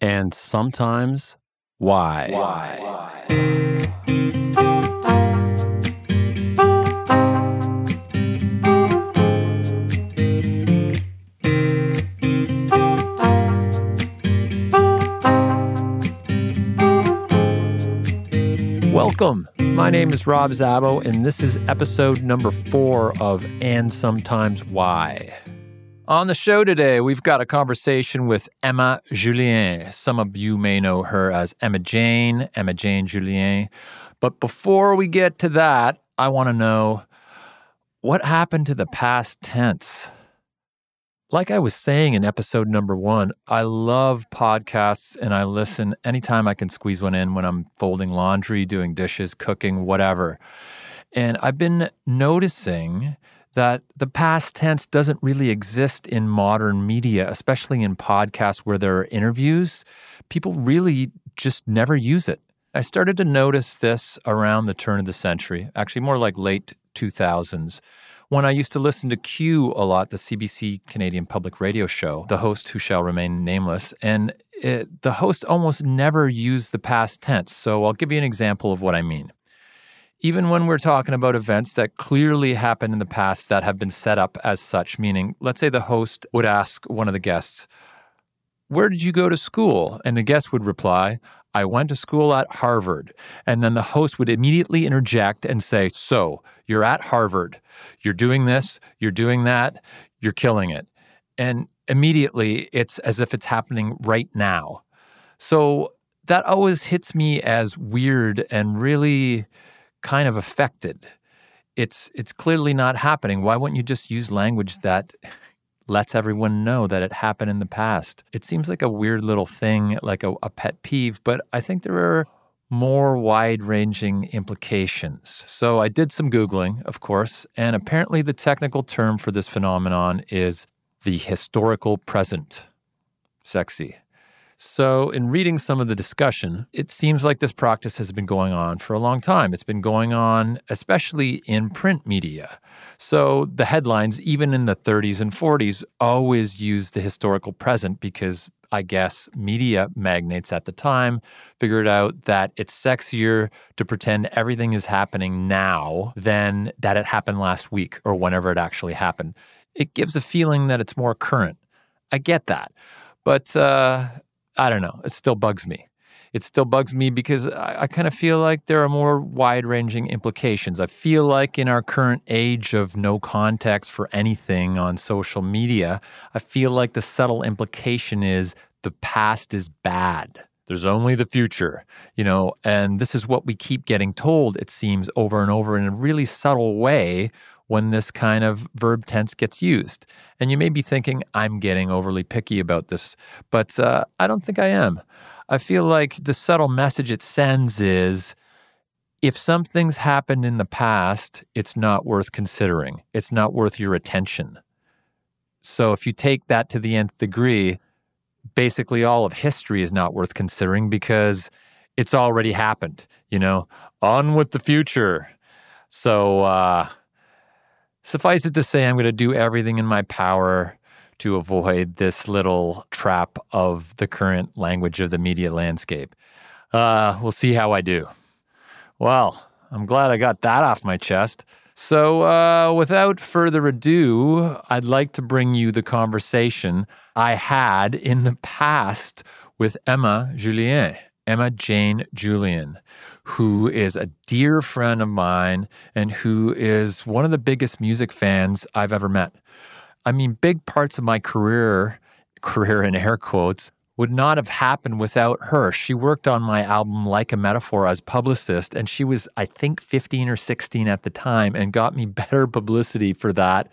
and sometimes why. Why? Welcome. My name is Rob Szabo, and this is episode number four of And Sometimes Why. On the show today, we've got a conversation with Emma Julien. Some of you may know her as Emma Jane, Emma Jane Julien. But before we get to that, I want to know what happened to the past tense? Like I was saying in episode number one, I love podcasts and I listen anytime I can squeeze one in when I'm folding laundry, doing dishes, cooking, whatever. And I've been noticing that the past tense doesn't really exist in modern media, especially in podcasts where there are interviews. People really just never use it. I started to notice this around the turn of the century, actually, more like late 2000s, when I used to listen to Q a lot, the CBC Canadian Public Radio show, the host who shall remain nameless. And it, the host almost never used the past tense. So I'll give you an example of what I mean even when we're talking about events that clearly happened in the past that have been set up as such, meaning, let's say the host would ask one of the guests, Where did you go to school? And the guest would reply, I went to school at Harvard. And then the host would immediately interject and say, So, you're at Harvard. You're doing this, you're doing that, you're killing it. And immediately it's as if it's happening right now. So that always hits me as weird and really kind of affected. It's it's clearly not happening. Why wouldn't you just use language that lets everyone know that it happened in the past? It seems like a weird little thing, like a, a pet peeve, but I think there are more wide ranging implications. So I did some Googling, of course, and apparently the technical term for this phenomenon is the historical present. Sexy. So, in reading some of the discussion, it seems like this practice has been going on for a long time. It's been going on, especially in print media. So, the headlines, even in the 30s and 40s, always use the historical present because I guess media magnates at the time figured out that it's sexier to pretend everything is happening now than that it happened last week or whenever it actually happened. It gives a feeling that it's more current. I get that. But uh, I don't know. It still bugs me. It still bugs me because I, I kind of feel like there are more wide ranging implications. I feel like in our current age of no context for anything on social media, I feel like the subtle implication is the past is bad. There's only the future, you know, and this is what we keep getting told, it seems, over and over in a really subtle way when this kind of verb tense gets used. And you may be thinking, I'm getting overly picky about this, but uh, I don't think I am. I feel like the subtle message it sends is if something's happened in the past, it's not worth considering, it's not worth your attention. So if you take that to the nth degree, basically all of history is not worth considering because it's already happened, you know, on with the future. So, uh, Suffice it to say, I'm going to do everything in my power to avoid this little trap of the current language of the media landscape. Uh, we'll see how I do. Well, I'm glad I got that off my chest. So, uh, without further ado, I'd like to bring you the conversation I had in the past with Emma Julien, Emma Jane Julien who is a dear friend of mine and who is one of the biggest music fans I've ever met. I mean, big parts of my career, career in air quotes, would not have happened without her. She worked on my album Like a Metaphor as publicist, and she was, I think, 15 or 16 at the time and got me better publicity for that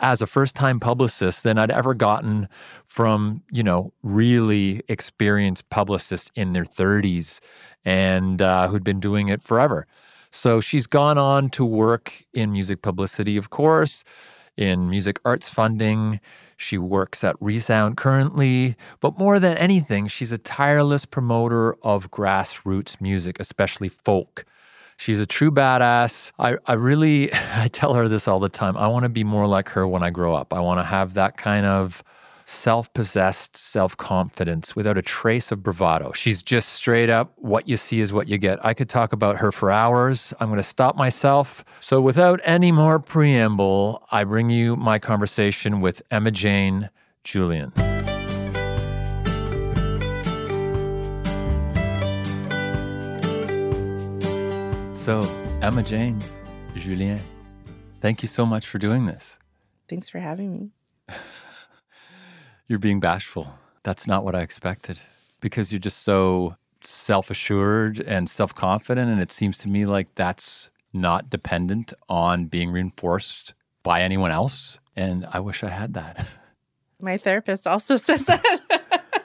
as a first time publicist than I'd ever gotten from, you know, really experienced publicists in their 30s and uh, who'd been doing it forever. So she's gone on to work in music publicity, of course, in music arts funding. She works at Resound currently, but more than anything, she's a tireless promoter of grassroots music, especially folk. She's a true badass. I, I really, I tell her this all the time. I want to be more like her when I grow up. I want to have that kind of self possessed self confidence without a trace of bravado. She's just straight up what you see is what you get. I could talk about her for hours. I'm going to stop myself. So, without any more preamble, I bring you my conversation with Emma Jane Julien. So, Emma Jane Julien, thank you so much for doing this. Thanks for having me. You're being bashful. That's not what I expected because you're just so self assured and self confident. And it seems to me like that's not dependent on being reinforced by anyone else. And I wish I had that. My therapist also says that.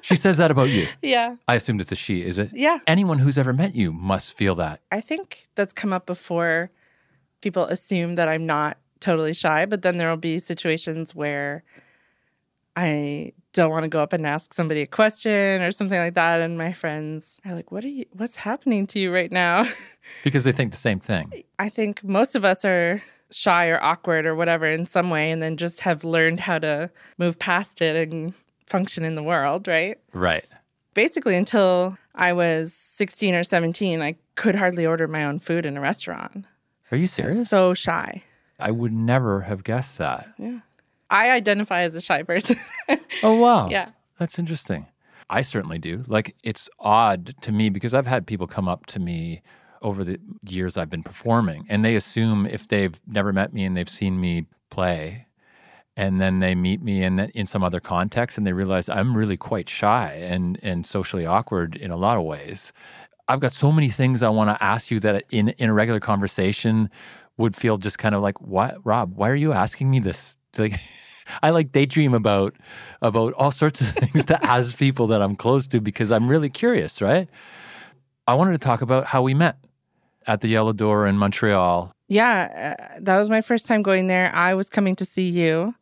She says that about you. Yeah. I assumed it's a she, is it? Yeah. Anyone who's ever met you must feel that. I think that's come up before. People assume that I'm not totally shy, but then there will be situations where I don't want to go up and ask somebody a question or something like that. And my friends are like, What are you what's happening to you right now? Because they think the same thing. I think most of us are shy or awkward or whatever in some way and then just have learned how to move past it and function in the world, right? Right. Basically until I was 16 or 17, I could hardly order my own food in a restaurant. Are you serious? So shy. I would never have guessed that. Yeah. I identify as a shy person. Oh, wow. yeah. That's interesting. I certainly do. Like, it's odd to me because I've had people come up to me over the years I've been performing, and they assume if they've never met me and they've seen me play, and then they meet me in in some other context, and they realize I'm really quite shy and and socially awkward in a lot of ways. I've got so many things I want to ask you that in in a regular conversation would feel just kind of like, what, Rob? Why are you asking me this? Like. I like daydream about about all sorts of things to ask people that I'm close to because I'm really curious, right? I wanted to talk about how we met at the Yellow Door in Montreal. Yeah, uh, that was my first time going there. I was coming to see you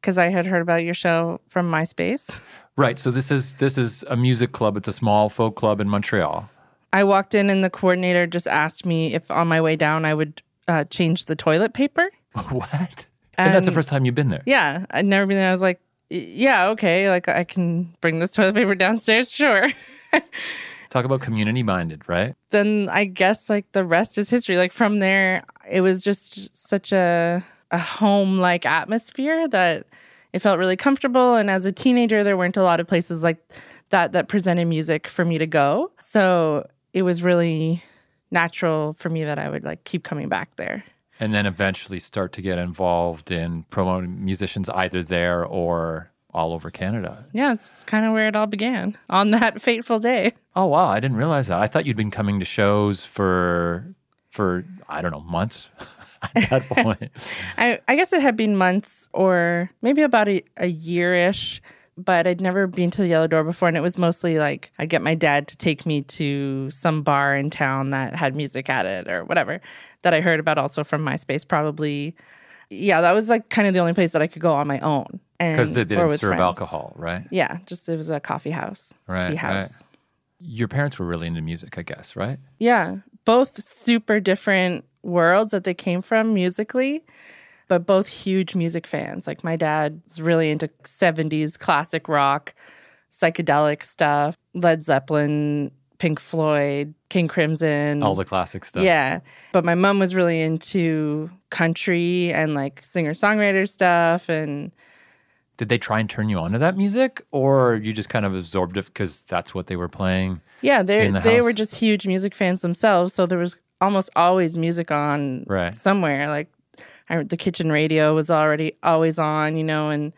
because I had heard about your show from MySpace. Right. So this is this is a music club. It's a small folk club in Montreal. I walked in and the coordinator just asked me if on my way down I would uh, change the toilet paper. what? And, that's the first time you've been there. Yeah, I'd never been there. I was like, yeah, okay, like I can bring this toilet paper downstairs, sure. Talk about community minded, right? then I guess like the rest is history. Like from there, it was just such a a home like atmosphere that it felt really comfortable. And as a teenager, there weren't a lot of places like that that presented music for me to go. So it was really natural for me that I would like keep coming back there. And then eventually start to get involved in promoting musicians either there or all over Canada. Yeah, it's kind of where it all began on that fateful day. Oh wow, I didn't realize that. I thought you'd been coming to shows for for I don't know, months at that point. I, I guess it had been months or maybe about a, a year ish, but I'd never been to the Yellow Door before. And it was mostly like I'd get my dad to take me to some bar in town that had music at it or whatever that I heard about also from MySpace. Probably, yeah, that was like kind of the only place that I could go on my own. Because they didn't serve friends. alcohol, right? Yeah, just it was a coffee house, Right, tea right. house. Your parents were really into music, I guess, right? Yeah, both super different worlds that they came from musically, but both huge music fans. Like my dad's really into 70s classic rock, psychedelic stuff, Led Zeppelin, Pink Floyd, King Crimson. All the classic stuff. Yeah. But my mom was really into country and like singer songwriter stuff. And Did they try and turn you on to that music, or you just kind of absorbed it because that's what they were playing? yeah, they the they house. were just huge music fans themselves. So there was almost always music on Right. somewhere. Like I, the kitchen radio was already always on, you know, and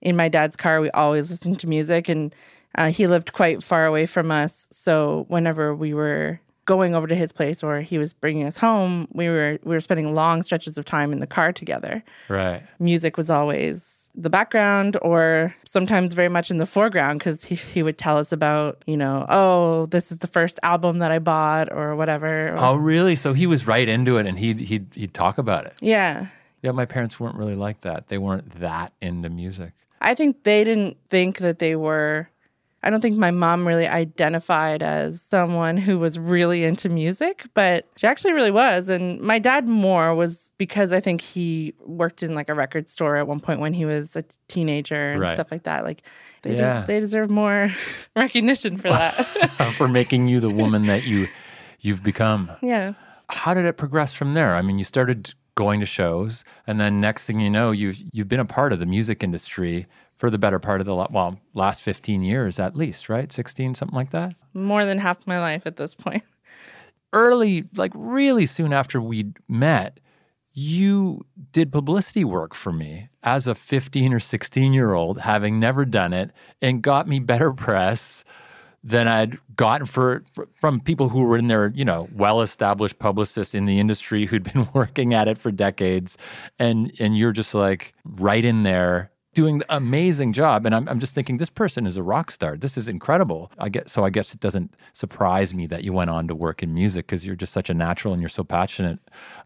in my dad's car, we always listened to music. And uh, he lived quite far away from us. So whenever we were going over to his place or he was bringing us home, we were we were spending long stretches of time in the car together. Right. Music was always the background or sometimes very much in the foreground because he, he would tell us about, you know, oh, this is the first album that I bought or whatever. Oh, really? So he was right into it, and he'd he'd he'd talk about it. Yeah. Yeah, my parents weren't really like that. They weren't that into music. I think they didn't think that they were I don't think my mom really identified as someone who was really into music, but she actually really was. And my dad more was because I think he worked in like a record store at one point when he was a teenager and Right. stuff like that. Like they Yeah. des- they deserve more recognition for that. for making you the woman that you you've become. yeah. How did it progress from there? I mean, you started going to shows, and then next thing you know, you've you've been a part of the music industry for the better part of the well last fifteen years at least, right? Sixteen, something like that. More than half my life at this point. Early, like really soon after we'd met, you did publicity work for me as a 15 or 16 year old, having never done it, and got me better press than I'd gotten for, for from people who were in their, you know, well-established publicists in the industry who'd been working at it for decades, and and you're just like right in there doing the amazing job. And I'm I'm just thinking this person is a rock star. This is incredible. I get so I guess it doesn't surprise me that you went on to work in music because you're just such a natural and you're so passionate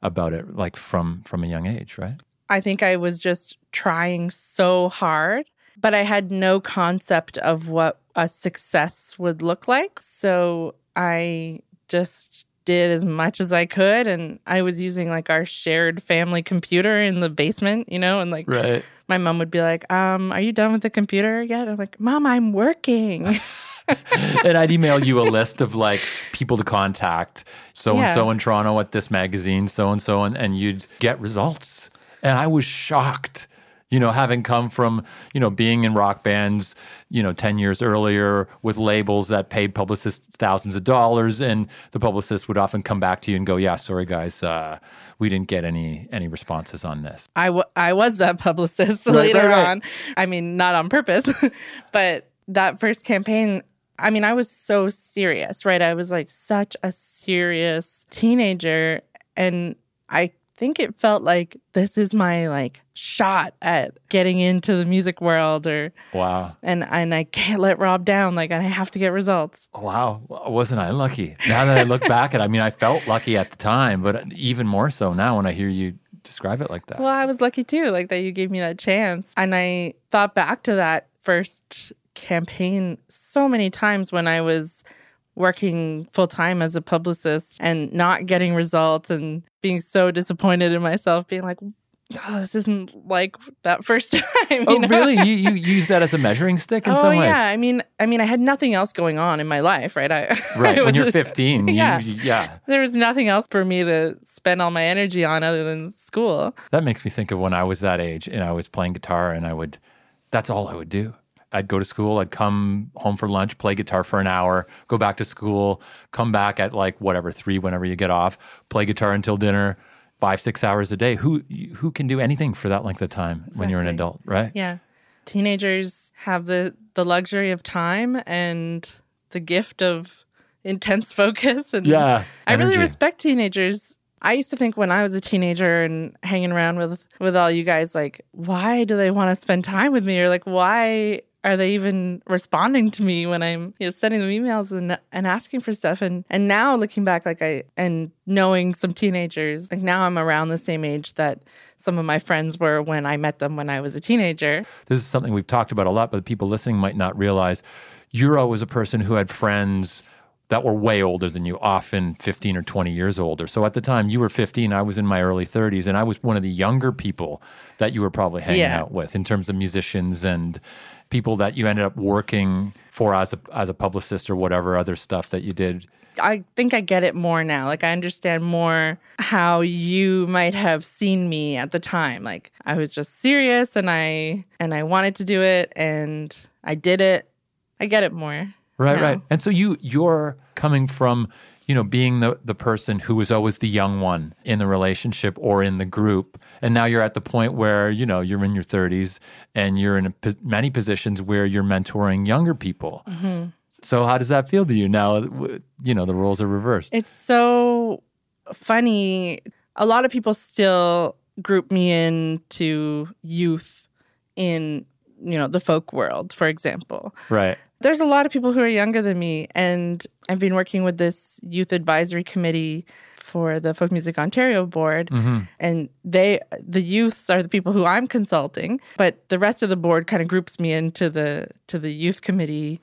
about it, like from from a young age, right? I think I was just trying so hard, but I had no concept of what a success would look like. So I just did as much as I could. And I was using like our shared family computer in the basement, you know, and like Right. my mom would be like, um, Are you done with the computer yet? I'm like, Mom, I'm working. and I'd email you a list of like people to contact, so and so in Toronto at this magazine, so and so, and and you'd get results. And I was shocked, you know, having come from you know being in rock bands, you know, ten years earlier with labels that paid publicists thousands of dollars, and the publicist would often come back to you and go, "Yeah, sorry guys, uh, we didn't get any any responses on this." I, w- I was that publicist Right, later right, right. on. I mean, not on purpose, but that first campaign, I mean, I was so serious, right? I was like such a serious teenager. And I think it felt like this is my like shot at getting into the music world or Wow. and and I can't let Rob down like I have to get results. Wow, wasn't I lucky? Now that I look back at, it, I mean, I felt lucky at the time, but even more so now when I hear you describe it like that. Well, I was lucky too, like that you gave me that chance. And I thought back to that first campaign so many times when I was working full time as a publicist and not getting results and being so disappointed in myself, being like, oh, this isn't like that first time. oh, know? really? You you use that as a measuring stick in oh some ways, yeah, I mean, I mean, I had nothing else going on in my life, right? I right? I When you're 15, Yeah. you, yeah. there was nothing else for me to spend all my energy on other than school. That makes me think of when I was that age and I was playing guitar, and I would. That's all I would do. I'd go to school. I'd come home for lunch, play guitar for an hour, go back to school, come back at like whatever three, whenever you get off, play guitar until dinner, five six hours a day. Who who can do anything for that length of time when you're an adult, right? Yeah. Teenagers have the the luxury of time and the gift of intense focus and Yeah, I really respect teenagers. I used to think when I was a teenager and hanging around with with all you guys like why do they want to spend time with me or like why are they even responding to me when I'm you know sending them emails and and asking for stuff and and now looking back like I and knowing some teenagers like now I'm around the same age that some of my friends were when I met them when I was a teenager. this is something we've talked about a lot, but people listening might not realize. Euro was a person who had friends that were way older than you, often 15 or 20 years older. So at the time you were 15, I was in my early 30s, and I was one of the younger people that you were probably hanging Yeah. out with in terms of musicians and people that you ended up working for as a as a publicist or whatever other stuff that you did. I think I get it more now. Like I understand more how you might have seen me at the time. Like I was just serious and I and I wanted to do it and I did it. I get it more. Right, now. right. And so you you're coming from, you know, being the the person who was always the young one in the relationship or in the group, and now you're at the point where you know you're in your 30s and you're in a, many positions where you're mentoring younger people. Mm-hmm. So how does that feel to you now? You know, the roles are reversed. It's so funny. A lot of people still group me into youth in, you know, the folk world, for example. right. There's a lot of people who are younger than me, and I've been working with this youth advisory committee for the Folk Music Ontario board, hmm and they, the youths, are the people who I'm consulting, but the rest of the board kind of groups me into the to the youth committee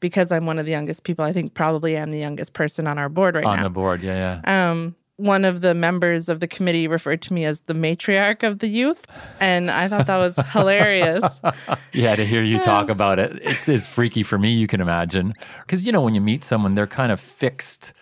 because I'm one of the youngest people, I think probably am the youngest person on our board right On now. On the board, yeah, yeah. um, one of the members of the committee referred to me as the matriarch of the youth, and I thought that was hilarious. Yeah, to hear you talk about it, it's as freaky for me, you can imagine. Because, you know, when you meet someone, they're kind of fixed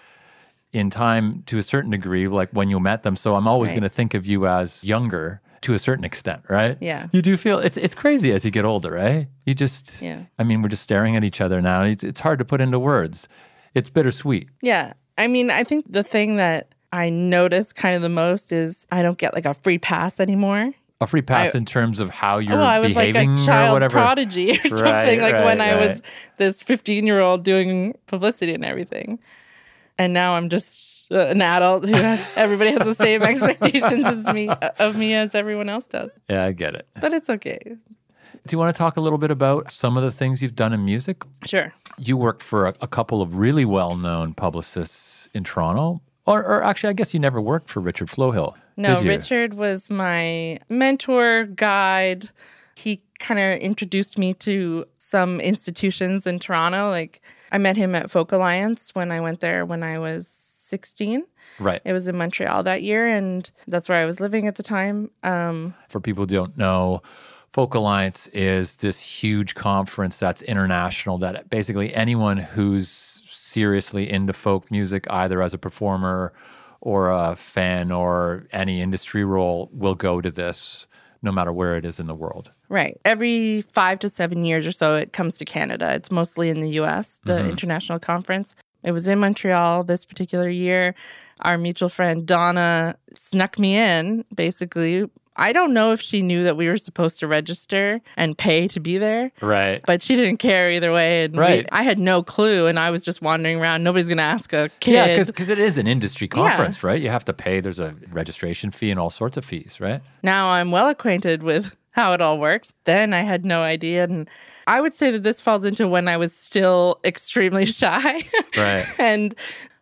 in time to a certain degree, like when you met them. So I'm always Right. going to think of you as younger to a certain extent, right? Yeah. You do feel it's it's crazy as you get older, right? You just, Yeah. I mean, we're just staring at each other now. It's, it's hard to put into words. It's bittersweet. Yeah. I mean, I think the thing that I notice kind of the most is I don't get like a free pass anymore. A free pass I- in terms of how you're well, I was like a or child whatever. prodigy or something. Right, like when right, I was this 15 year old doing publicity and everything. And now I'm just an adult who everybody has the same expectations as me of me as everyone else does. Yeah, I get it. But it's okay. Do you want to talk a little bit about some of the things you've done in music? Sure. You worked for a, a couple of really well-known publicists in Toronto, or, or actually, I guess you never worked for Richard Flohill. No? Richard was my mentor, guide. He kind of introduced me to some institutions in Toronto. Like I met him at Folk Alliance when I went there when I was 16. Right. It was in Montreal that year, and that's where I was living at the time. Um, For people who don't know, Folk Alliance is this huge conference that's international that basically anyone who's seriously into folk music, either as a performer or a fan or any industry role, will go to this no matter where it is in the world. right. Every five to seven years or so, it comes to Canada. It's mostly in the US, the mm-hmm. international conference. It was in Montreal this particular year. Our mutual friend Donna snuck me in, basically. I don't know if she knew that we were supposed to register and pay to be there, Right. but she didn't care either way. And we- Right. I had no clue, and I was just wandering around. Nobody's going to ask a kid. Yeah, because it is an industry conference, right? You have to pay. There's a registration fee and all sorts of fees, right? now I'm well acquainted with how it all works. Then I had no idea. And I would say that this falls into when I was still extremely shy. Right. and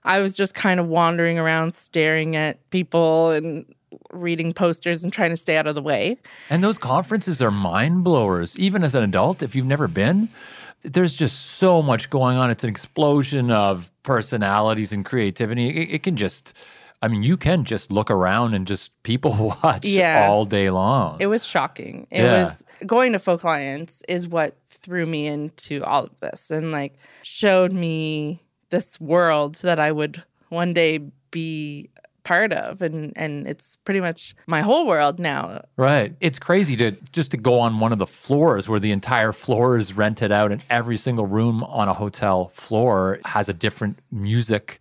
I was just kind of wandering around, staring at people and reading posters and trying to stay out of the way. And those conferences are mind blowers. Even as an adult, if you've never been, there's just so much going on. It's an explosion of personalities and creativity. It, it can just, I mean, you can just look around and just people watch Yeah. all day long. It was shocking. It Yeah. was going to Folk Alliance is what threw me into all of this and like showed me this world that I would one day be part of and and it's pretty much my whole world now. Right. It's crazy to just to go on one of the floors where the entire floor is rented out and every single room on a hotel floor has a different music,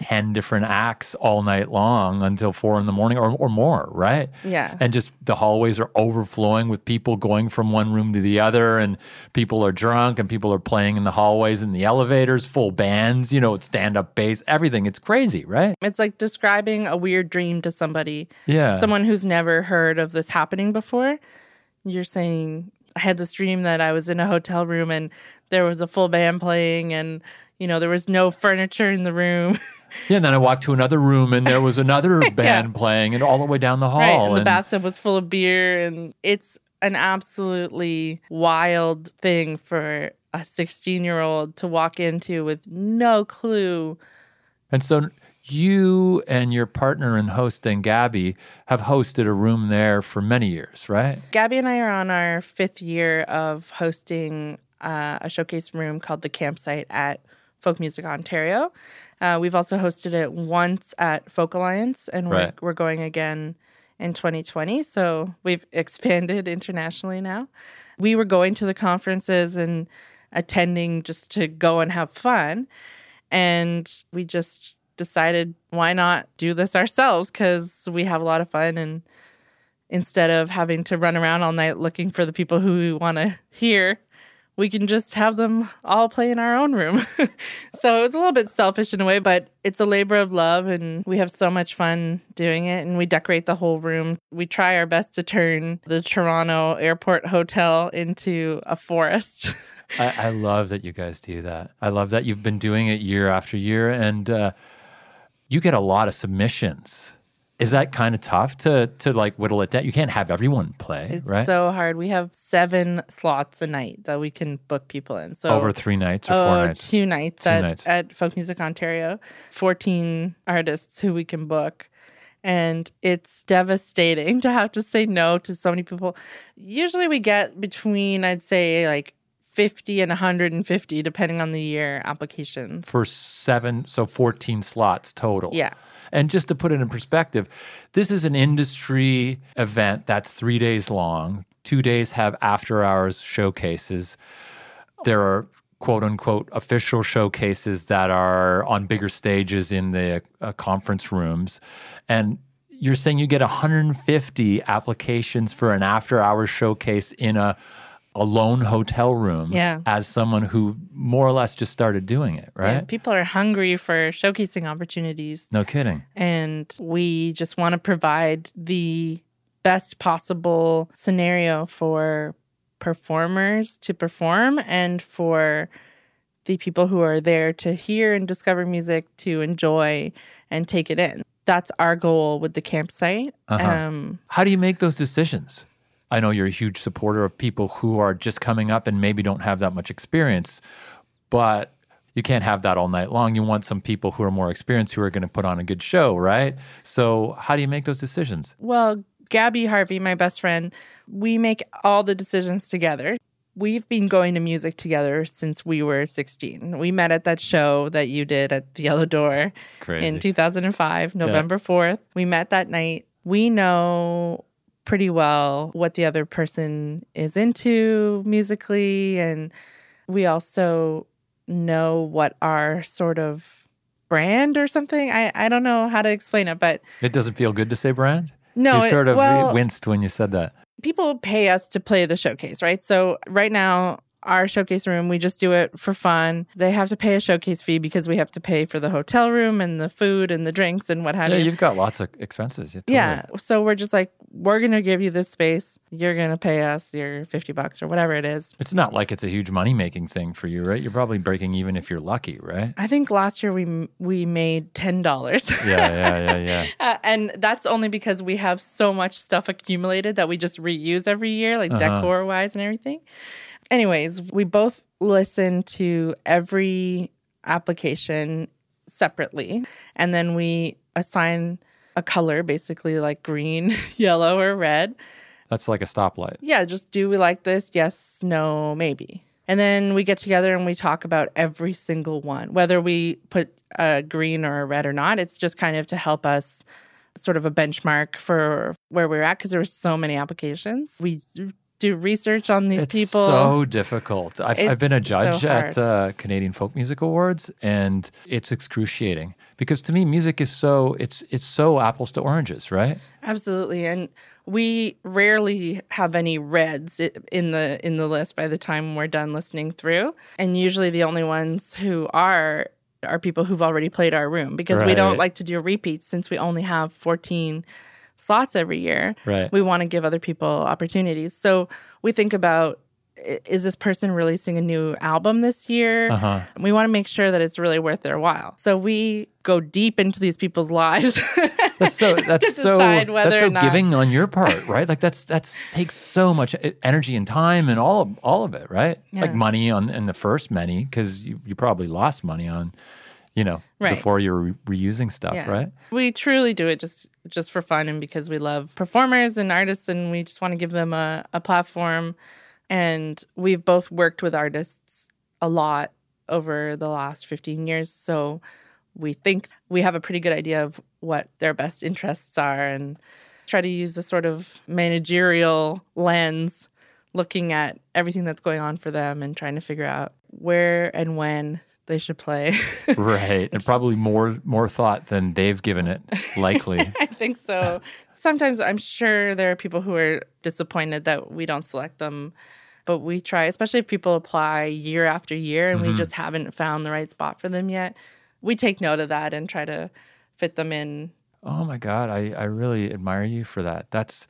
10 different acts all night long until four in the morning or, or more, right? Yeah. And just the hallways are overflowing with people going from one room to the other and people are drunk and people are playing in the hallways and the elevators, full bands, you know, stand up bass, everything. It's crazy, right? It's like describing a weird dream to somebody, Yeah. someone who's never heard of this happening before. You're saying I had this dream that I was in a hotel room and there was a full band playing and you know there was no furniture in the room. Yeah, and then I walked to another room and there was another band playing and all the way down the hall. Right. And the bathtub was full of beer. And it's an absolutely wild thing for a 16 year old to walk into with no clue. And so you and your partner in hosting, Gabby, have hosted a room there for many years, right? Gabby and I are on our fifth year of hosting uh, a showcase room called The Campsite at Folk Music Ontario. Uh, we've also hosted it once at Folk Alliance, and we're, we're going again in 2020. So we've expanded internationally now. We were going to the conferences and attending just to go and have fun. And we just decided, why not do this ourselves? Because we have a lot of fun. And instead of having to run around all night looking for the people who we want to hear, we can just have them all play in our own room. so it's a little bit selfish in a way, but it's a labor of love and we have so much fun doing it and we decorate the whole room. We try our best to turn the Toronto Airport Hotel into a forest. I, I love that you guys do that. I love that you've been doing it year after year, and uh, you get a lot of submissions Is that kind of tough to to like whittle it down? You can't have everyone play, It's right? so hard. We have seven slots a night that we can book people in. So Over three nights or four oh, nights. two nights Two at, nights. at Folk Music Ontario. 14 artists who we can book. And it's devastating to have to say no to so many people. Usually we get between, I'd say, like 50 and 150, depending on the year, applications. for seven, so 14 slots total. Yeah. And just to put it in perspective, this is an industry event that's three days long. Two days have after hours showcases. There are quote unquote official showcases that are on bigger stages in the uh, conference rooms. And you're saying you get 150 applications for an after hours showcase in a, a lone hotel room Yeah. as someone who more or less just started doing it, right? Yeah, people are hungry for showcasing opportunities. No kidding. and we just want to provide the best possible scenario for performers to perform and for the people who are there to hear and discover music to enjoy and take it in that's our goal with the campsite Uh-huh. um, How do you make those decisions? I know you're a huge supporter of people who are just coming up and maybe don't have that much experience, but you can't have that all night long. You want some people who are more experienced who are going to put on a good show, right? So, how do you make those decisions? Well, Gabby Harvey, my best friend, we make all the decisions together. We've been going to music together since we were 16. We met at that show that you did at the Yellow Door Crazy. in 2005, November 4th. We met that night. We know pretty well what the other person is into musically, and we also know what our sort of brand or something. I, I don't know how to explain it, but It doesn't feel good to say brand? no, you it- sort of well, winced when you said that. people pay us to play the showcase, right? So right now, our showcase room, we just do it for fun. They have to pay a showcase fee because we have to pay for the hotel room and the food and the drinks and what have Yeah, you. you've got lots of expenses. Yeah. totally. Yeah. So we're just like, we're going to give you this space. You're going to pay us your 50 bucks or whatever it is. It's not like it's a huge money making thing for you, right? You're probably breaking even if you're lucky, right? I think last year we we made $10. Yeah, yeah, yeah, yeah. Uh, and that's only because we have so much stuff accumulated that we just reuse every year, like Uh-huh. decor wise and everything. Anyways, we both listen to every application separately, and then we assign a color, basically like green, yellow, or red. That's like a stoplight. Yeah, just do we like this? Yes, no, maybe. And then we get together and we talk about every single one, whether we put a green or a red or not. It's just kind of to help us sort of a benchmark for where we're at because there were so many applications. We do research on these it's people. so difficult. I've, I've been a It's so judge at uh, Canadian Folk Music Awards, and it's excruciating because to me, music is so it's it's so apples to oranges, right? Absolutely, and we rarely have any reds in the in the list by the time we're done listening through. And usually, the only ones who are are people who've already played our room because we don't like to do repeats since we only have fourteen slots every year. Right. We want to give other people opportunities. So we think about. Is this person releasing a new album this year? Uh huh. We want to make sure that it's really worth their while. So we go deep into these people's lives. That's so that's so that's so giving on your part, right? Like that's that's takes so much energy and time and all of all of it, right? Like money on in the first many because you, you probably lost money on, you know, Right. before you were re- reusing stuff, Yeah. right? We truly do it just just for fun and because we love performers and artists and we just want to give them a, a platform. And we've both worked with artists a lot over the last 15 years. So we think we have a pretty good idea of what their best interests are and try to use a sort of managerial lens looking at everything that's going on for them and trying to figure out where and when they should play. Right. And probably more more thought than they've given it, likely. I think so. Sometimes I'm sure there are people who are disappointed that we don't select them, but we try, especially if people apply year after year and we mm-hmm. just haven't found the right spot for them yet. We take note of that and try to fit them in. oh my God. I, I really admire you for that. That's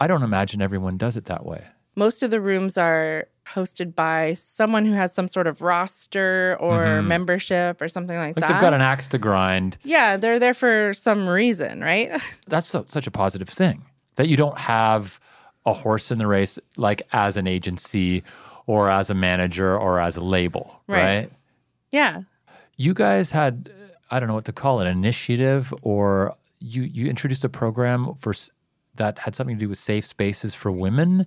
I don't imagine everyone does it that way. Most of the rooms are hosted by someone who has some sort of roster or Mhm. membership or something like, Like that. they've got an axe to grind. yeah, they're there for some reason, right? That's so, such a positive thing that you don't have a horse in the race, like as an agency or as a manager or as a label, Right. right? yeah. You guys had, I don't know what to call it, an initiative, or you you introduced a program for that had something to do with safe spaces for women.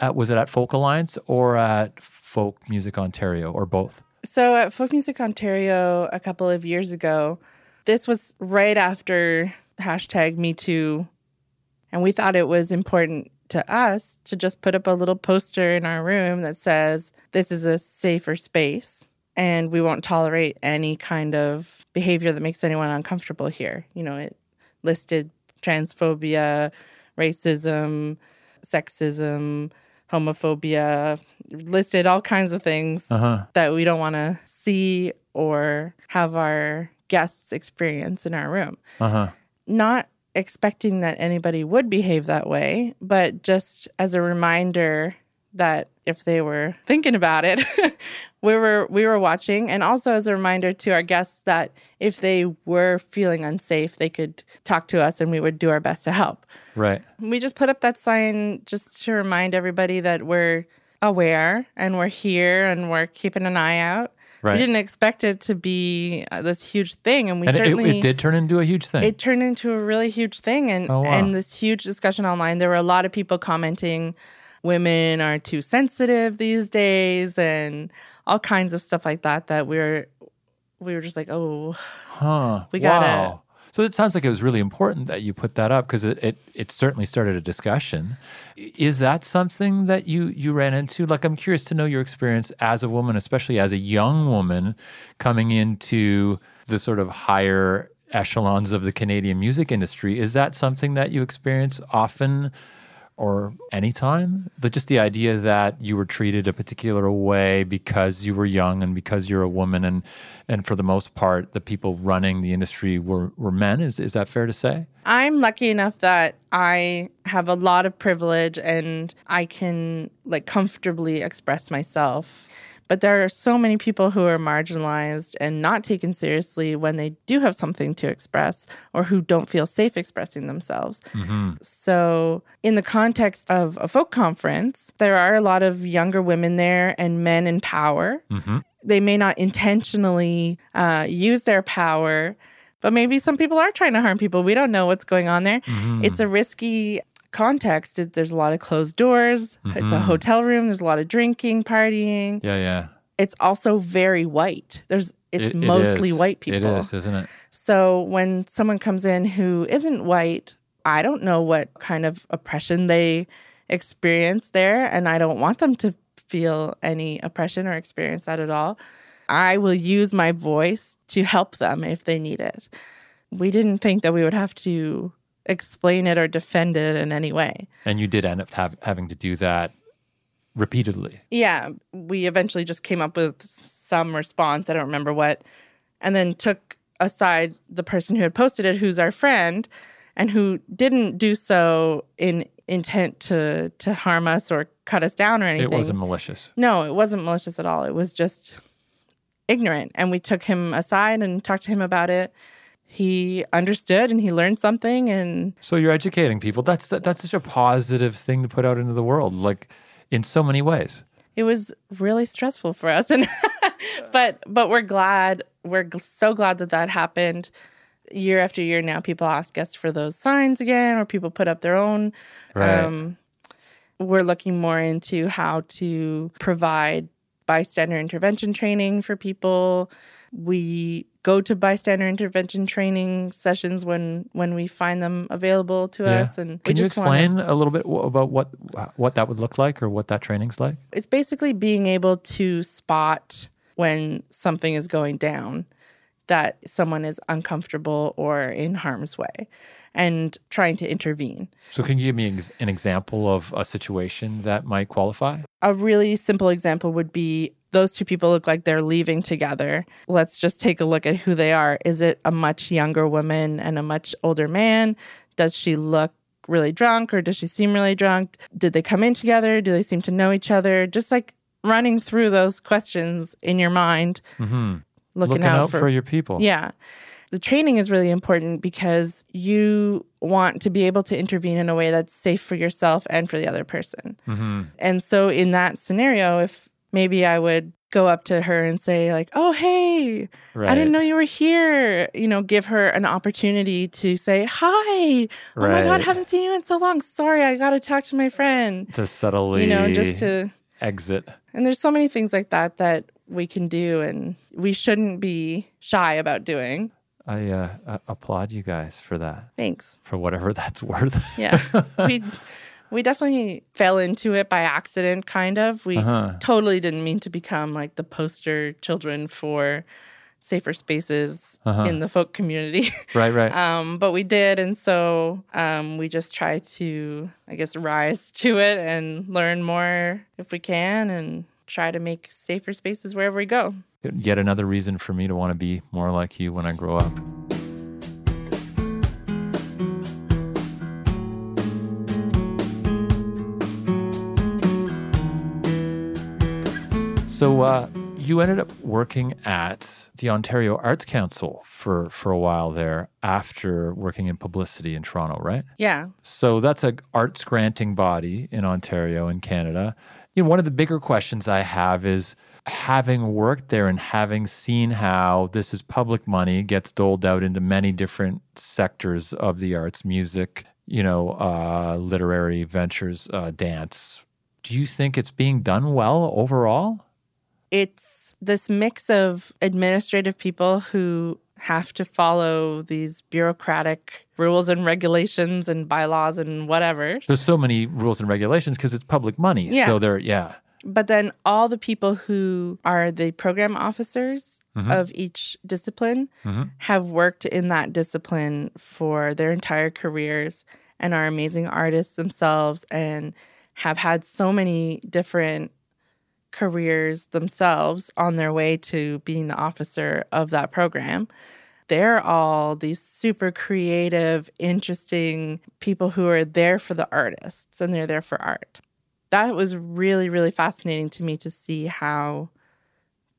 Uh, was it at Folk Alliance or at Folk Music Ontario or both? So at Folk Music Ontario a couple of years ago, this was right after hashtag Me Too. And we thought it was important to us to just put up a little poster in our room that says, This is a safer space. And we won't tolerate any kind of behavior that makes anyone uncomfortable here. You know, it listed transphobia, racism, sexism, homophobia, listed all kinds of things Uh huh. that we don't want to see or have our guests experience in our room. Uh huh. Not expecting that anybody would behave that way, but just as a reminder that if they were thinking about it, we were we were watching and also as a reminder to our guests that if they were feeling unsafe, they could talk to us and we would do our best to help. Right. We just put up that sign just to remind everybody that we're aware and we're here and we're keeping an eye out. Right. We didn't expect it to be uh, this huge thing, and we and it, certainly it did turn into a huge thing. it turned into a really huge thing, and Oh, wow. and this huge discussion online. There were a lot of people commenting, women are too sensitive these days, and all kinds of stuff like that. That we're we were just like, oh, Huh. We gotta- Wow. So it sounds like it was really important that you put that up because it, it it certainly started a discussion. Is that something that you you ran into? Like, I'm curious to know your experience as a woman, especially as a young woman coming into the sort of higher echelons of the Canadian music industry. Is that something that you experience often? Or anytime. But just the idea that you were treated a particular way because you were young and because you're a woman, and and for the most part, the people running the industry were were men. Is is that fair to say? I'm lucky enough that I have a lot of privilege and I can like comfortably express myself. But there are so many people who are marginalized and not taken seriously when they do have something to express or who don't feel safe expressing themselves. Mm-hmm. So, in the context of a folk conference, there are a lot of younger women there and men in power. Mm-hmm. They may not intentionally uh, use their power, but maybe some people are trying to harm people. We don't know what's going on there. Mm-hmm. It's a risky context. It, there's a lot of closed doors. It's a mm-hmm. hotel room. There's a lot of drinking, partying. Yeah, yeah. It's also very white. There's it's It- it mostly is. white people. It is, isn't it? So when someone comes in who isn't white, I don't know what kind of oppression they experience there, and I don't want them to feel any oppression or experience that at all. I will use my voice to help them if they need it. We didn't think that we would have to explain it or defend it in any way. And you did end up have, having to do that repeatedly. Yeah, we eventually just came up with some response. I don't remember what. And then took aside the person who had posted it, who's our friend, and who didn't do so in intent to to harm us or cut us down or anything. It wasn't malicious. No, it wasn't malicious at all. It was just ignorant. And we took him aside and talked to him about it. He understood and he learned something and So you're educating people. That's that's such a positive thing to put out into the world, like in so many ways. it was really stressful for us and but but we're glad we're so glad that that happened year after year now people ask us for those signs again or people put up their own Right. um, we're looking more into how to provide bystander intervention training for people we go to bystander intervention training sessions when when we find them available to Yeah. us and we Can you just wanna- explain a little bit about what what that would look like or what that training's like? it's basically being able to spot when something is going down that someone is uncomfortable or in harm's way and trying to intervene. So can you give me an example of a situation that might qualify? A really simple example would be those two people look like they're leaving together. Let's just take a look at who they are. Is it a much younger woman and a much older man? Does she look really drunk or does she seem really drunk? Did they come in together? Do they seem to know each other? Just like running through those questions in your mind, hmm looking, Looking out, out for, your people. yeah. The training is really important because you want to be able to intervene in a way that's safe for yourself and for the other person. hmm And so in that scenario, if maybe I would go up to her and say like, "Oh, hey, Right. I didn't know you were here." You know, give her an opportunity to say, "Hi. Oh my god, haven't seen you in so long. Sorry, I got to talk to my friend." to subtly You know, just to exit. and there's so many things like that that we can do and we shouldn't be shy about doing. I uh, applaud you guys for that, Thanks. for whatever that's worth. Yeah. we we definitely fell into it by accident kind of. We Uh-huh. totally didn't mean to become like the poster children for safer spaces Uh-huh. in the folk community. right, right. um, but we did and so um, we just try to I guess rise to it and learn more if we can and try to make safer spaces wherever we go. Yet another reason for me to want to be more like you when I grow up. So uh, you ended up working at the Ontario Arts Council for for a while there after working in publicity in Toronto, right? Yeah. So that's a arts granting body in Ontario in Canada. You know, one of the bigger questions I have is having worked there and having seen how this is public money gets doled out into many different sectors of the arts, music, you know, uh, literary ventures, uh, dance. Do you think it's being done well overall? it's this mix of administrative people who have to follow these bureaucratic rules and regulations and bylaws and whatever. There's so many rules and regulations because it's public money. Yeah. So they're, yeah. But then all the people who are the program officers Mhm. of each discipline Mhm. have worked in that discipline for their entire careers and are amazing artists themselves and have had so many different careers themselves on their way to being the officer of that program. They're all these super creative, interesting people who are there for the artists and they're there for art. That was really, really fascinating to me to see how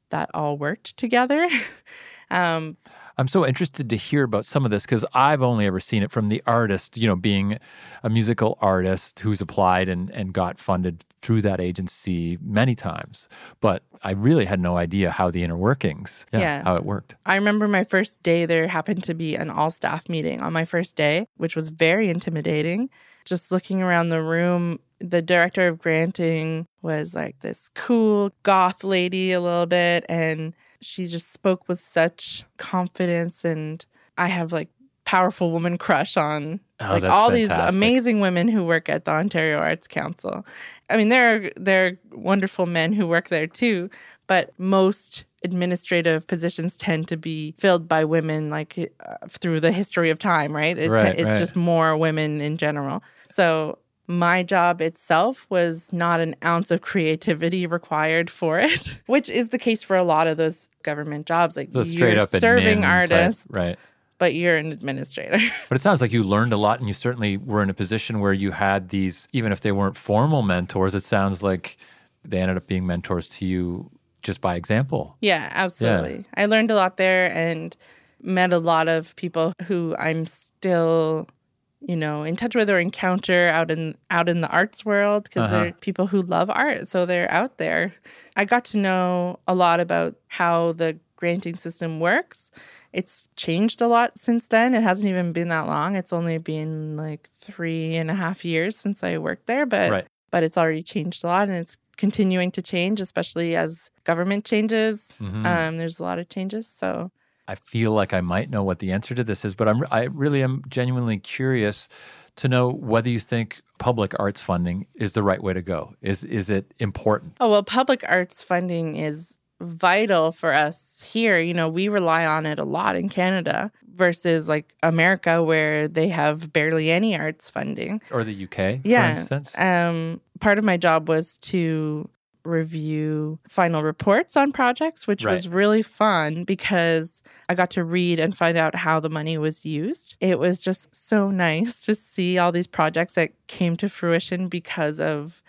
that all worked together. um, I'm so interested to hear about some of this because I've only ever seen it from the artist, you know, being a musical artist who's applied and, and got funded through that agency many times. But I really had no idea how the inner workings, Yeah. how it worked. I remember my first day there happened to be an all staff meeting on my first day, which was very intimidating. Just looking around the room, the director of granting was like this cool goth lady a little bit and she just spoke with such confidence and I have like powerful woman crush on Oh, like all these amazing women who work at the Ontario Arts Council. I mean, there are there are wonderful men who work there too, but most administrative positions tend to be filled by women, like uh, through the history of time, right? It, Right, it's right. just more women in general. So my job itself was not an ounce of creativity required for it, which is the case for a lot of those government jobs. Like straight you're serving type, artists, right? but you're an administrator. But it sounds like you learned a lot and you certainly were in a position where you had these, even if they weren't formal mentors, it sounds like they ended up being mentors to you just by example. Yeah, absolutely. I learned a lot there and met a lot of people who I'm still, you know, in touch with or encounter out in out in the arts world because Uh-huh. they're people who love art, so they're out there. I got to know a lot about how the granting system works. It's changed a lot since then. It hasn't even been that long. It's only been like three and a half years since I worked there, but Right. but it's already changed a lot and it's continuing to change, especially as government changes. Mhm. Um, there's a lot of changes. So I feel like I might know what the answer to this is, but I'm I really am genuinely curious to know whether you think public arts funding is the right way to go. Is is it important? Oh, well, public arts funding is vital for us here. You know, we rely on it a lot in Canada versus like America, where they have barely any arts funding. Or the UK, Yeah. for instance? Um, part of my job was to review final reports on projects, which was really fun because I got to read and find out how the money was used. It was just so nice to see all these projects that came to fruition because of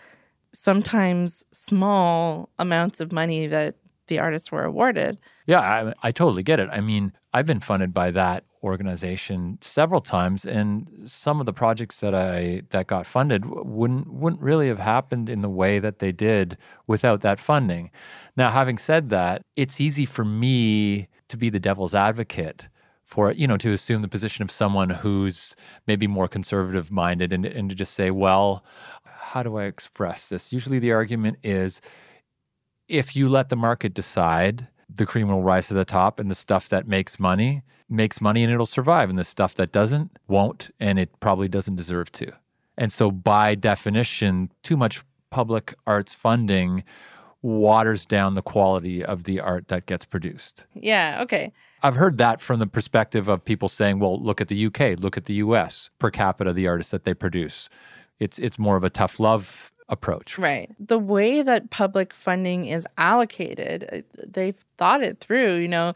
sometimes small amounts of money that the artists were awarded. Yeah, I, I totally get it. I mean, I've been funded by that organization several times, and some of the projects that I that got funded wouldn't wouldn't really have happened in the way that they did without that funding. Now, having said that, it's easy for me to be the devil's advocate for you know to assume the position of someone who's maybe more conservative minded and, and to just say well how do i express this usually the argument is if you let the market decide the cream will rise to the top and the stuff that makes money makes money and it'll survive and the stuff that doesn't won't and it probably doesn't deserve to and so by definition too much public arts funding waters down the quality of the art that gets produced. Yeah, okay. I've heard that from the perspective of people saying, well, look at the UK, look at the US per capita the artists that they produce. It's it's more of a tough love approach. Right. The way that public funding is allocated, uh, they've thought it through, you know,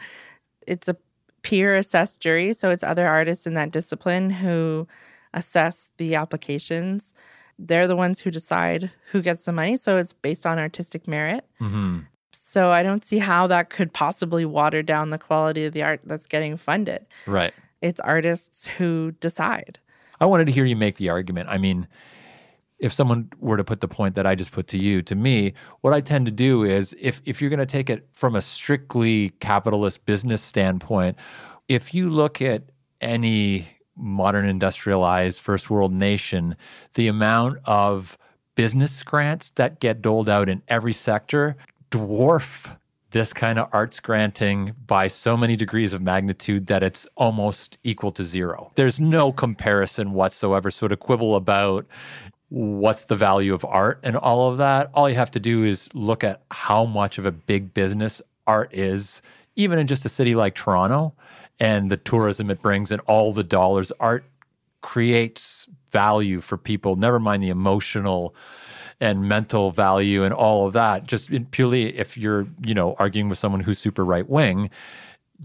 it's a peer assessed jury, so it's other artists in that discipline who assess the applications they're the ones who decide who gets the money. So it's based on artistic merit. Mm-hmm. So I don't see how that could possibly water down the quality of the art that's getting funded. Right. It's artists who decide. I wanted to hear you make the argument. I mean, if someone were to put the point that I just put to you, to me, what I tend to do is if if you're going to take it from a strictly capitalist business standpoint, if you look at any modern industrialized first world nation, the amount of business grants that get doled out in every sector dwarf this kind of arts granting by so many degrees of magnitude that it's almost equal to zero. There's no comparison whatsoever. So to quibble about what's the value of art and all of that, all you have to do is look at how much of a big business art is, even in just a city like Toronto and the tourism it brings and all the dollars. Art creates value for people never mind the emotional and mental value and all of that. Just purely if you're you know arguing with someone who's super right wing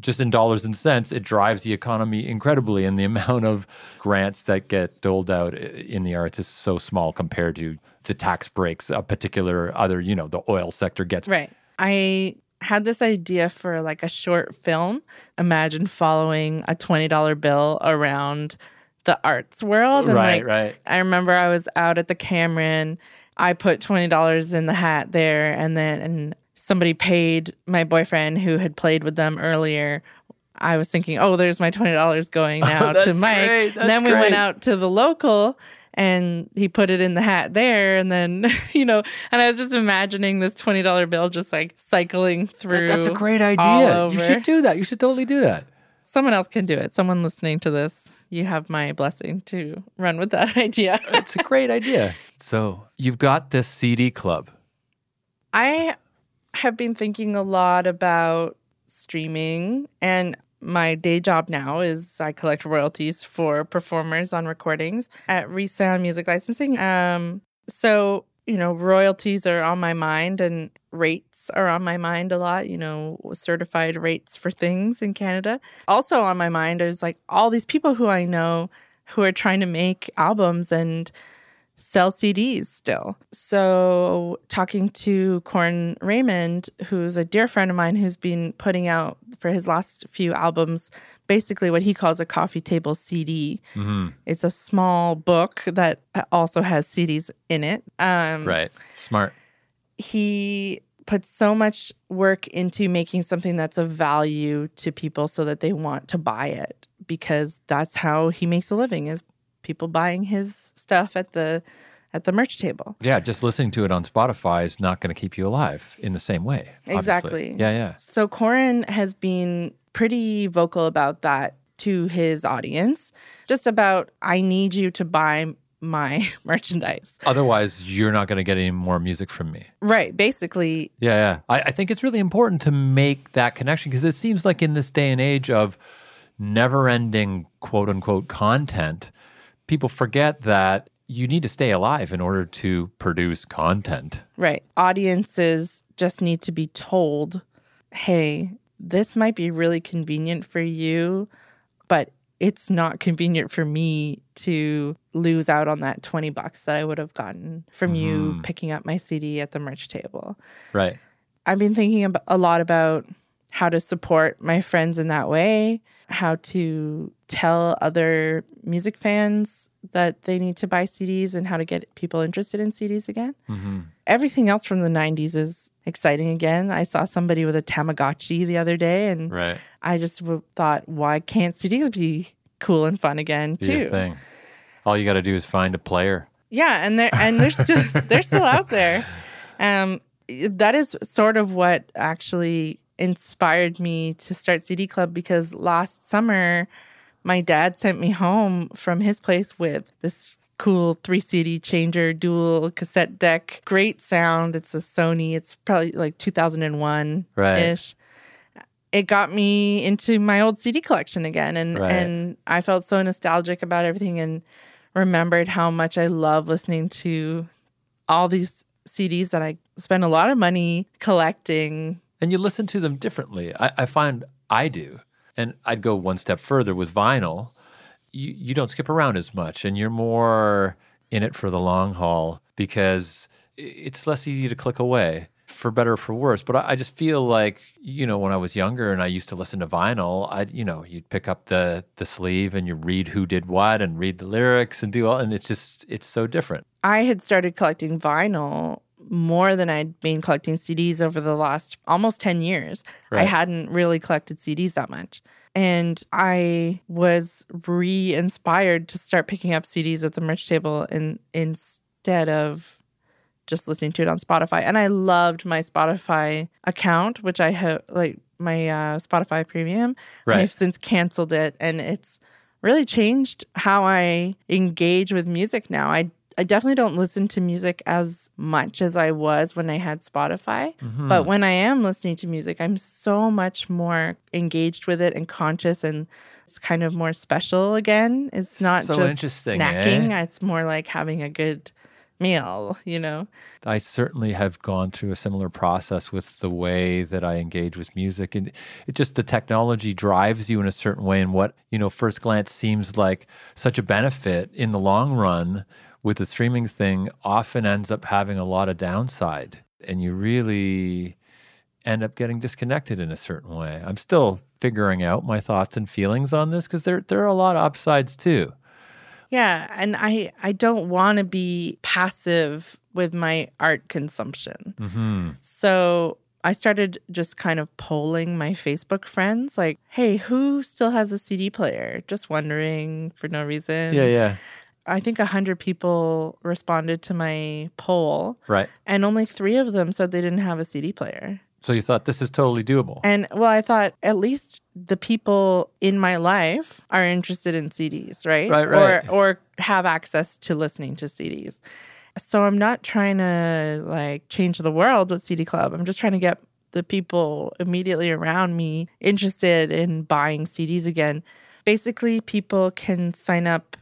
just in dollars and cents it drives the economy incredibly and the amount of grants that get doled out in the arts is so small compared to the tax breaks a particular other you know the oil sector gets right i had this idea for like a short film. Imagine following a $20 bill around the arts world. And right, like, right. I remember I was out at the Cameron. I put $20 in the hat there and then and somebody paid my boyfriend who had played with them earlier. I was thinking, oh, there's my $20 going now oh, to Mike. then we great. went out to the local and he put it in the hat there. And then you know and i was just imagining this $20 bill just like cycling through that, that's a great idea. You should do that. You should totally do that. Someone else can do it. Someone listening to this you have my blessing to run with that idea. It's a great idea. So you've got this cd club. I have been thinking a lot about streaming and my day job now is I collect royalties for performers on recordings at Resound Music Licensing. Um, so you know, royalties are on my mind and rates are on my mind a lot, you know, certified rates for things in Canada. Also on my mind is like all these people who I know who are trying to make albums and sell CDs still. So, talking to Corin Raymond, who's a dear friend of mine who's been putting out for his last few albums basically what he calls a coffee table CD. Mm-hmm. It's a small book that also has CDs in it. Um, right. Smart. He puts so much work into making something that's of value to people so that they want to buy it because that's how he makes a living is people buying his stuff at the at the merch table. Yeah, just listening to it on Spotify is not going to keep you alive in the same way. Obviously. Exactly. Yeah, yeah. So Corin has been pretty vocal about that to his audience, just about I need you to buy my merchandise. Otherwise, you're not going to get any more music from me. Right. Basically. Yeah, yeah. I, I think it's really important to make that connection because it seems like in this day and age of never ending quote unquote content, people forget that you need to stay alive in order to produce content. Right. Audiences just need to be told, hey, this might be really convenient for you, but it's not convenient for me to lose out on that 20 bucks that I would have gotten from you Mhm. picking up my CD at the merch table. Right. I've been thinking a lot about how to support my friends in that way, how to tell other music fans that they need to buy CDs and how to get people interested in CDs again. hmm Everything else from the 90s is exciting again. I saw somebody with a Tamagotchi the other day and Right. I just w- thought, why can't CDs be cool and fun again too? All you got to do is find a player. Yeah, and they're and they're still they're still out there. Um, that is sort of what actually inspired me to start CD Club because last summer my dad sent me home from his place with this cool three CD changer dual cassette deck. Great sound. It's a Sony. It's probably like 2001 Right. ish. It got me into my old CD collection again, and Right. and I felt so nostalgic about everything, and remembered how much I love listening to all these CDs that I spent a lot of money collecting. and you listen to them differently. I, I find I do, and I'd go one step further with vinyl. You you don't skip around as much, and you're more in it for the long haul because it's less easy to click away, for better or for worse. But I, I just feel like you know when I was younger and I used to listen to vinyl, I you know you'd pick up the the sleeve and you read who did what and read the lyrics and do all, and it's just it's so different. I had started collecting vinyl more than I'd been collecting CDs over the last almost 10 years. I hadn't really collected CDs that much. And I was re inspired to start picking up CDs at the merch table in, instead of just listening to it on Spotify. And I loved my Spotify account, which I have like my uh, Spotify premium. Right. I've since canceled it and it's really changed how I engage with music now. I I definitely don't listen to music as much as I was when I had Spotify. Mm-hmm. But when I am listening to music, I'm so much more engaged with it and conscious and it's kind of more special again. It's not So just eh? snacking. It's more like having a good meal, you know? I certainly have gone through a similar process with the way that I engage with music. And it just the technology drives you in a certain way. And what, you know, first glance seems like such a benefit in the long run with the streaming thing often ends up having a lot of downside. And you really end up getting disconnected in a certain way. I'm still figuring out my thoughts and feelings on this because there there are a lot of upsides too. Yeah, and I I don't want to be passive with my art consumption. hmm So I started just kind of polling my Facebook friends like, "Hey, who still has a CD player?" Just wondering for no reason. Yeah, yeah. I think 100 people responded to my poll Right. and only 3 of them said they didn't have a CD player. So you thought this is totally doable. And well, I thought at least the people in my life are interested in CDs, right? Right, right. Or or have access to listening to CDs. So I'm not trying to like change the world with CD Club. I'm just trying to get the people immediately around me interested in buying CDs again. Basically, people can sign up,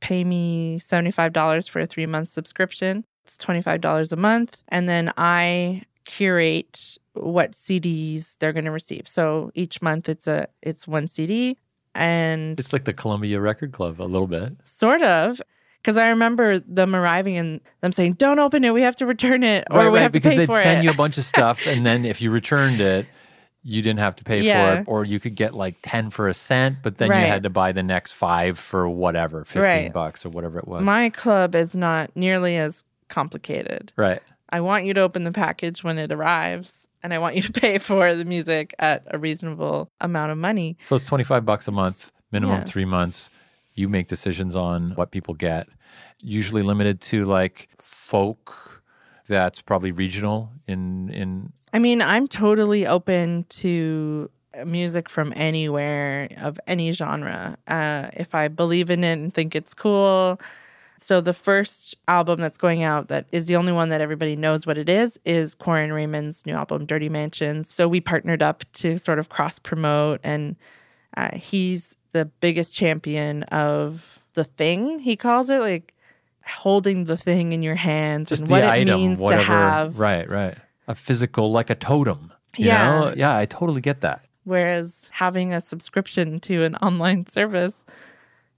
pay me $75 for a 3-month subscription. It's $25 a month, and then I curate what CDs they're going to receive. So each month it's a it's one CD and It's like the Columbia Record Club a little bit. sort of because I remember them arriving and them saying, "Don't open it. We have to return it, or we have to because pay they'd for send it." you a bunch of stuff, and then if you returned it, you didn't have to pay for it, or you could get like ten for a cent, but then Right. you had to buy the next five for whatever, fifteen Right. bucks or whatever it was. My club is not nearly as complicated. right. I want you to open the package when it arrives, and I want you to pay for the music at a reasonable amount of money. So it's twenty five bucks a month, minimum Yeah. three months. You make decisions on what people get. Usually limited to like folk. That's probably regional in in I mean, I'm totally open to music from anywhere of any genre. Uh, if I believe in it and think it's cool. So the first album that's going out that is the only one that everybody knows what it is is Corin Raymond's new album Dirty Mansions. So we partnered up to sort of cross promote and uh, he's the biggest champion of the thing he calls it like holding the thing in your hands just and what it means whatever. to have Right, right. A physical, like a totem. You Yeah. know? Yeah, I totally get that. Whereas having a subscription to an online service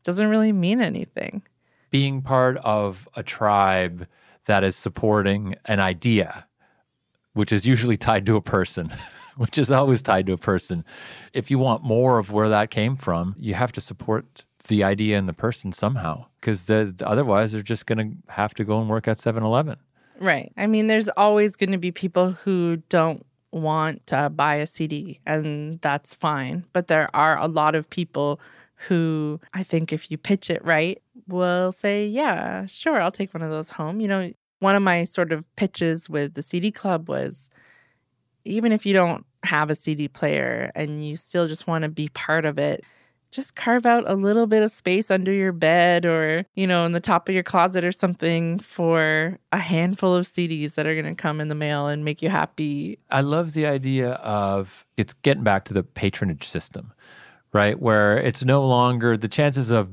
doesn't really mean anything. Being part of a tribe that is supporting an idea, which is usually tied to a person, which is always tied to a person. If you want more of where that came from, you have to support the idea and the person somehow, because the, otherwise they're just going to have to go and work at 7 Eleven. Right. I mean, there's always going to be people who don't want to buy a CD, and that's fine. But there are a lot of people who I think if you pitch it right, will say, Yeah, sure, I'll take one of those home. You know, one of my sort of pitches with the CD Club was even if you don't have a CD player and you still just want to be part of it, just carve out a little bit of space under your bed or, you know, in the top of your closet or something for a handful of CDs that are going to come in the mail and make you happy. I love the idea of it's getting back to the patronage system, right? Where it's no longer the chances of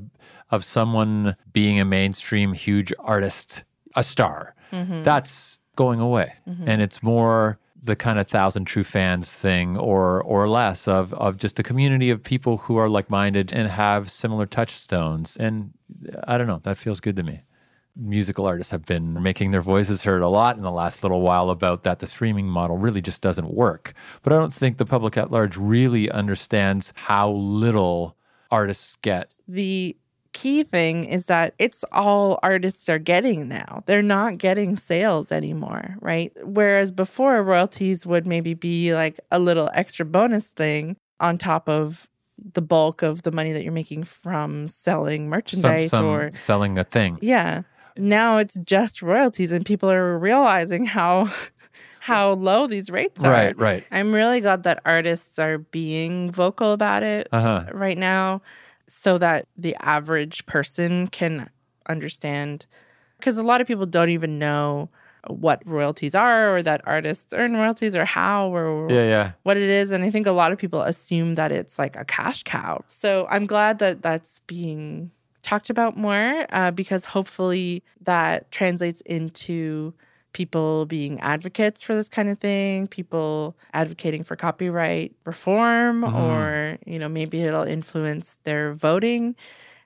of someone being a mainstream huge artist, a star. Mm-hmm. That's going away. Mm-hmm. And it's more the kind of thousand true fans thing or or less of of just a community of people who are like-minded and have similar touchstones. And i don't know that feels good to me. Musical artists have been making their voices heard a lot in the last little while about that the streaming model really just doesn't work. But i don't think the public at large really understands how little artists get the key thing is that it's all artists are getting now. They're not getting sales anymore, right? Whereas before, royalties would maybe be like a little extra bonus thing on top of the bulk of the money that you're making from selling merchandise some, some or selling a thing. Yeah. Now it's just royalties, and people are realizing how. how low these rates are. Right, right. I'm really glad that artists are being vocal about it uh-huh. right now so that the average person can understand. Because a lot of people don't even know what royalties are or that artists earn royalties or how or yeah, yeah. what it is. And I think a lot of people assume that it's like a cash cow. So I'm glad that that's being talked about more uh, because hopefully that translates into people being advocates for this kind of thing, people advocating for copyright reform, mm-hmm. or, you know, maybe it'll influence their voting.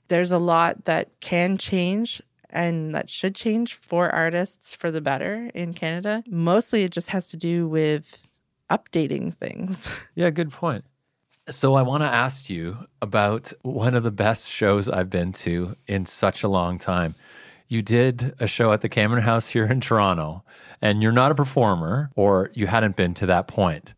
There's a lot that can change and that should change for artists for the better in Canada. Mostly it just has to do with updating things. Yeah, good point. So I want to ask you about one of the best shows I've been to in such a long time you did a show at the Cameron House here in Toronto, and you're not a performer, or you hadn't been to that point.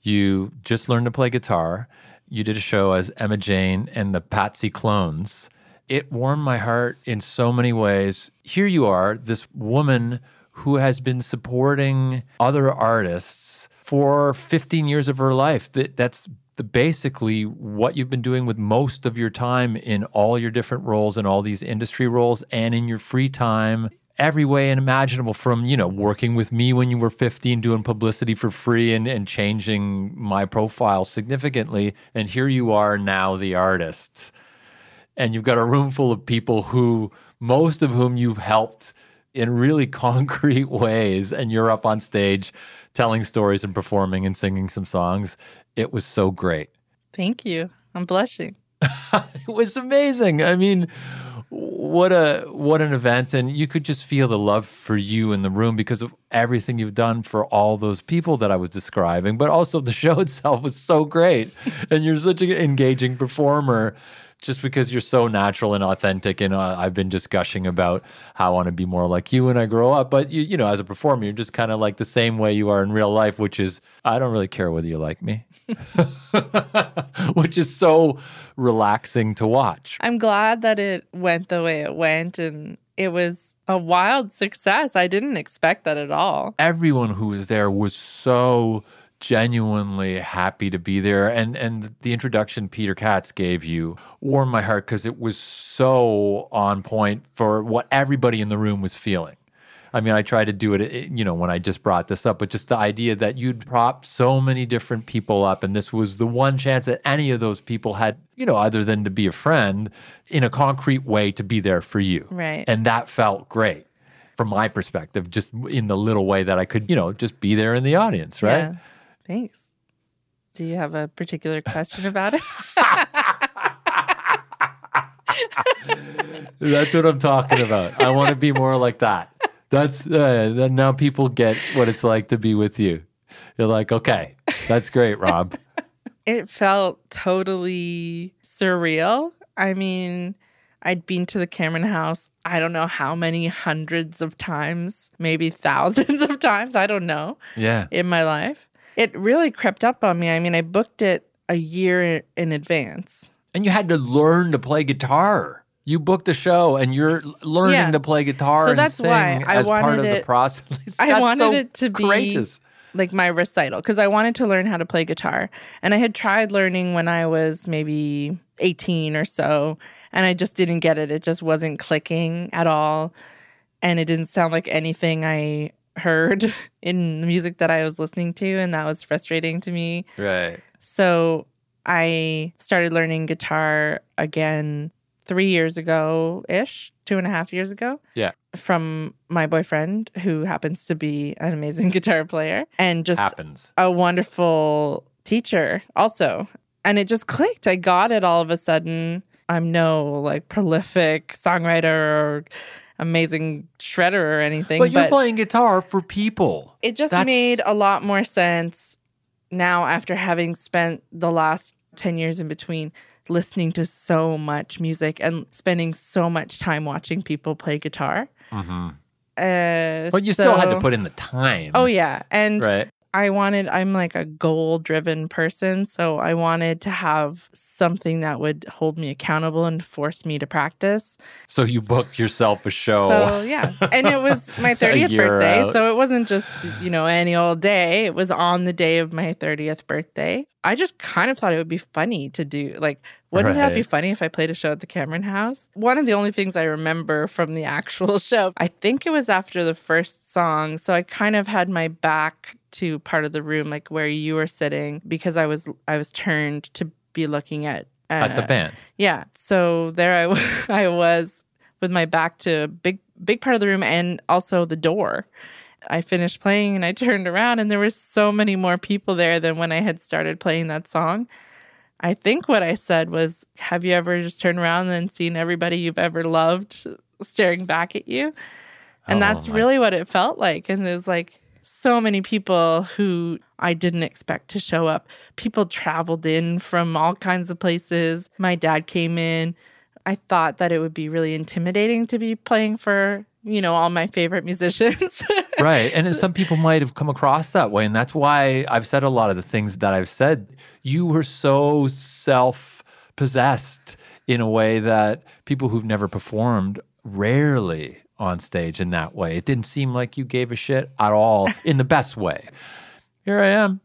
You just learned to play guitar. You did a show as Emma Jane and the Patsy Clones. It warmed my heart in so many ways. Here you are, this woman who has been supporting other artists for 15 years of her life. That, that's the, basically what you've been doing with most of your time in all your different roles and all these industry roles and in your free time every way imaginable from you know working with me when you were 15 doing publicity for free and, and changing my profile significantly. And here you are now the artist. And you've got a room full of people who most of whom you've helped in really concrete ways. And you're up on stage telling stories and performing and singing some songs it was so great. Thank you. I'm blushing. it was amazing. I mean, what a what an event and you could just feel the love for you in the room because of everything you've done for all those people that I was describing but also the show itself was so great and you're such an engaging performer just because you're so natural and authentic. And uh, I've been just gushing about how I want to be more like you when I grow up. But you, you know, as a performer, you're just kind of like the same way you are in real life, which is I don't really care whether you like me, which is so relaxing to watch. I'm glad that it went the way it went and it was a wild success. I didn't expect that at all. Everyone who was there was so genuinely happy to be there and and the introduction Peter Katz gave you warmed my heart because it was so on point for what everybody in the room was feeling. I mean, I tried to do it, eh, you know, when I just brought this up, but just the idea that you'd prop so many different people up, and this was the one chance that any of those people had, you know, other than to be a friend, in a concrete way to be there for you. Right. And that felt great from my perspective, just in the little way that I could, you know, just be there in the audience, right? Yeah. Thanks. Do you have a particular question about it? That's what I'm talking about. I want to be more like that. That's uh, now people get what it's like to be with you. You're like, okay, that's great, Rob. it felt totally surreal. I mean, I'd been to the Cameron house, I don't know how many hundreds of times, maybe thousands of times, I don't know, Yeah. in my life. It really crept up on me. I mean, I booked it a year in advance. And you had to learn to play guitar. You booked the show and you're learning Yeah. to play guitar So and that's sing why I as part wanted of the it- process. I wanted so it to be like my recital because I wanted to learn how to play guitar. And I had tried learning when I was maybe 18 or so, and I just didn't get it. It just wasn't clicking at all. And it didn't sound like anything I heard in the music that I was listening to. And that was frustrating to me. Right. So I started learning guitar again three years ago ish, two and a half years ago. Yeah. From my boyfriend, who happens to be an amazing guitar player and just Happens. a wonderful teacher, also. And it just clicked. I got it all of a sudden. I'm no like prolific songwriter or amazing shredder or anything, But you're playing guitar for people. it just That's- made a lot more sense now after having spent the last 10 years in between listening to so much music and spending so much time watching people play guitar. Mm-hmm. Uh, But you still had to put in the time. Oh, yeah. And Right. I wanted, I'm like a goal driven person. So I wanted to have something that would hold me accountable and force me to practice. So you booked yourself a show. So yeah, and it was my 30th birthday, out. so it wasn't just you know any old day. It was on the day of my 30th birthday. I just kind of thought it would be funny to do. Like, wouldn't that be Right. funny if I played a show at the Cameron House? One of the only things I remember from the actual show, I think it was after the first song. So I kind of had my back to part of the room, like where you were sitting, because I was I was turned to be looking at at the uh, band. yeah. So there I was with my back to a big, big part of the room and also the door. I finished playing and I turned around and there were so many more people there than when I had started playing that song. I think what I said was, Have you ever just turned around and seen everybody you've ever loved staring back at you? And Oh, that's my- really what it felt like. And it was like so many people who I didn't expect to show up. People traveled in from all kinds of places. My dad came in. I thought that it would be really intimidating to be playing for, you know, all my favorite musicians. right. And some people might have come across that way. And that's why I've said a lot of the things that I've said. You were so self possessed in a way that people who've never performed rarely on stage in that way. It didn't seem like you gave a shit at all in the best way. Here I am.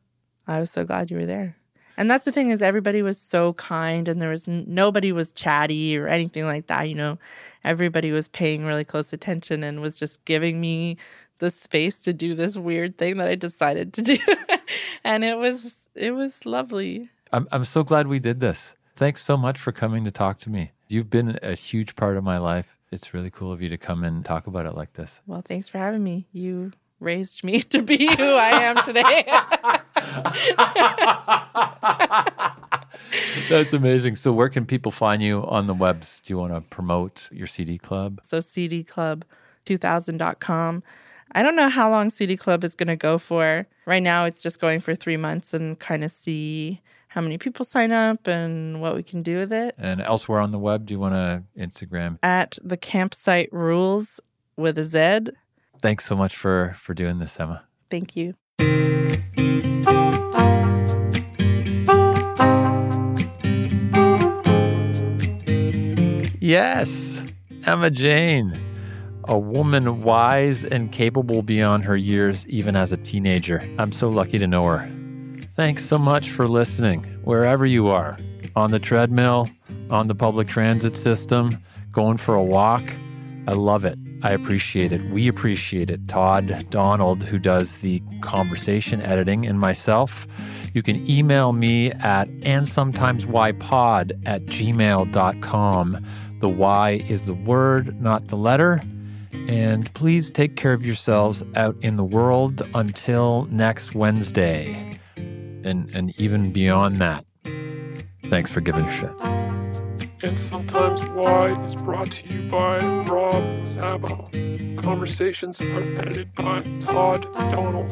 I was so glad you were there. And that's the thing is everybody was so kind and there was n- nobody was chatty or anything like that, you know. Everybody was paying really close attention and was just giving me the space to do this weird thing that I decided to do. and it was it was lovely. I'm, I'm so glad we did this. Thanks so much for coming to talk to me. You've been a huge part of my life. It's really cool of you to come and talk about it like this. Well, thanks for having me. You raised me to be who I am today. That's amazing. So, where can people find you on the webs? Do you want to promote your CD club? So cdclub2000.com. I don't know how long CD Club is going to go for. Right now, it's just going for three months and kind of see how many people sign up and what we can do with it. And elsewhere on the web, do you want to Instagram? At the campsite rules with a Z. Thanks so much for for doing this, Emma. Thank you. Yes, Emma Jane, a woman wise and capable beyond her years, even as a teenager. I'm so lucky to know her. Thanks so much for listening, wherever you are on the treadmill, on the public transit system, going for a walk. I love it. I appreciate it. We appreciate it. Todd Donald, who does the conversation editing, and myself. You can email me at and sometimes pod at gmail.com. The Y is the word, not the letter. And please take care of yourselves out in the world until next Wednesday. And, and even beyond that. Thanks for giving a shit. And Sometimes Why is brought to you by Rob Szabo. Conversations are edited by Todd Donald.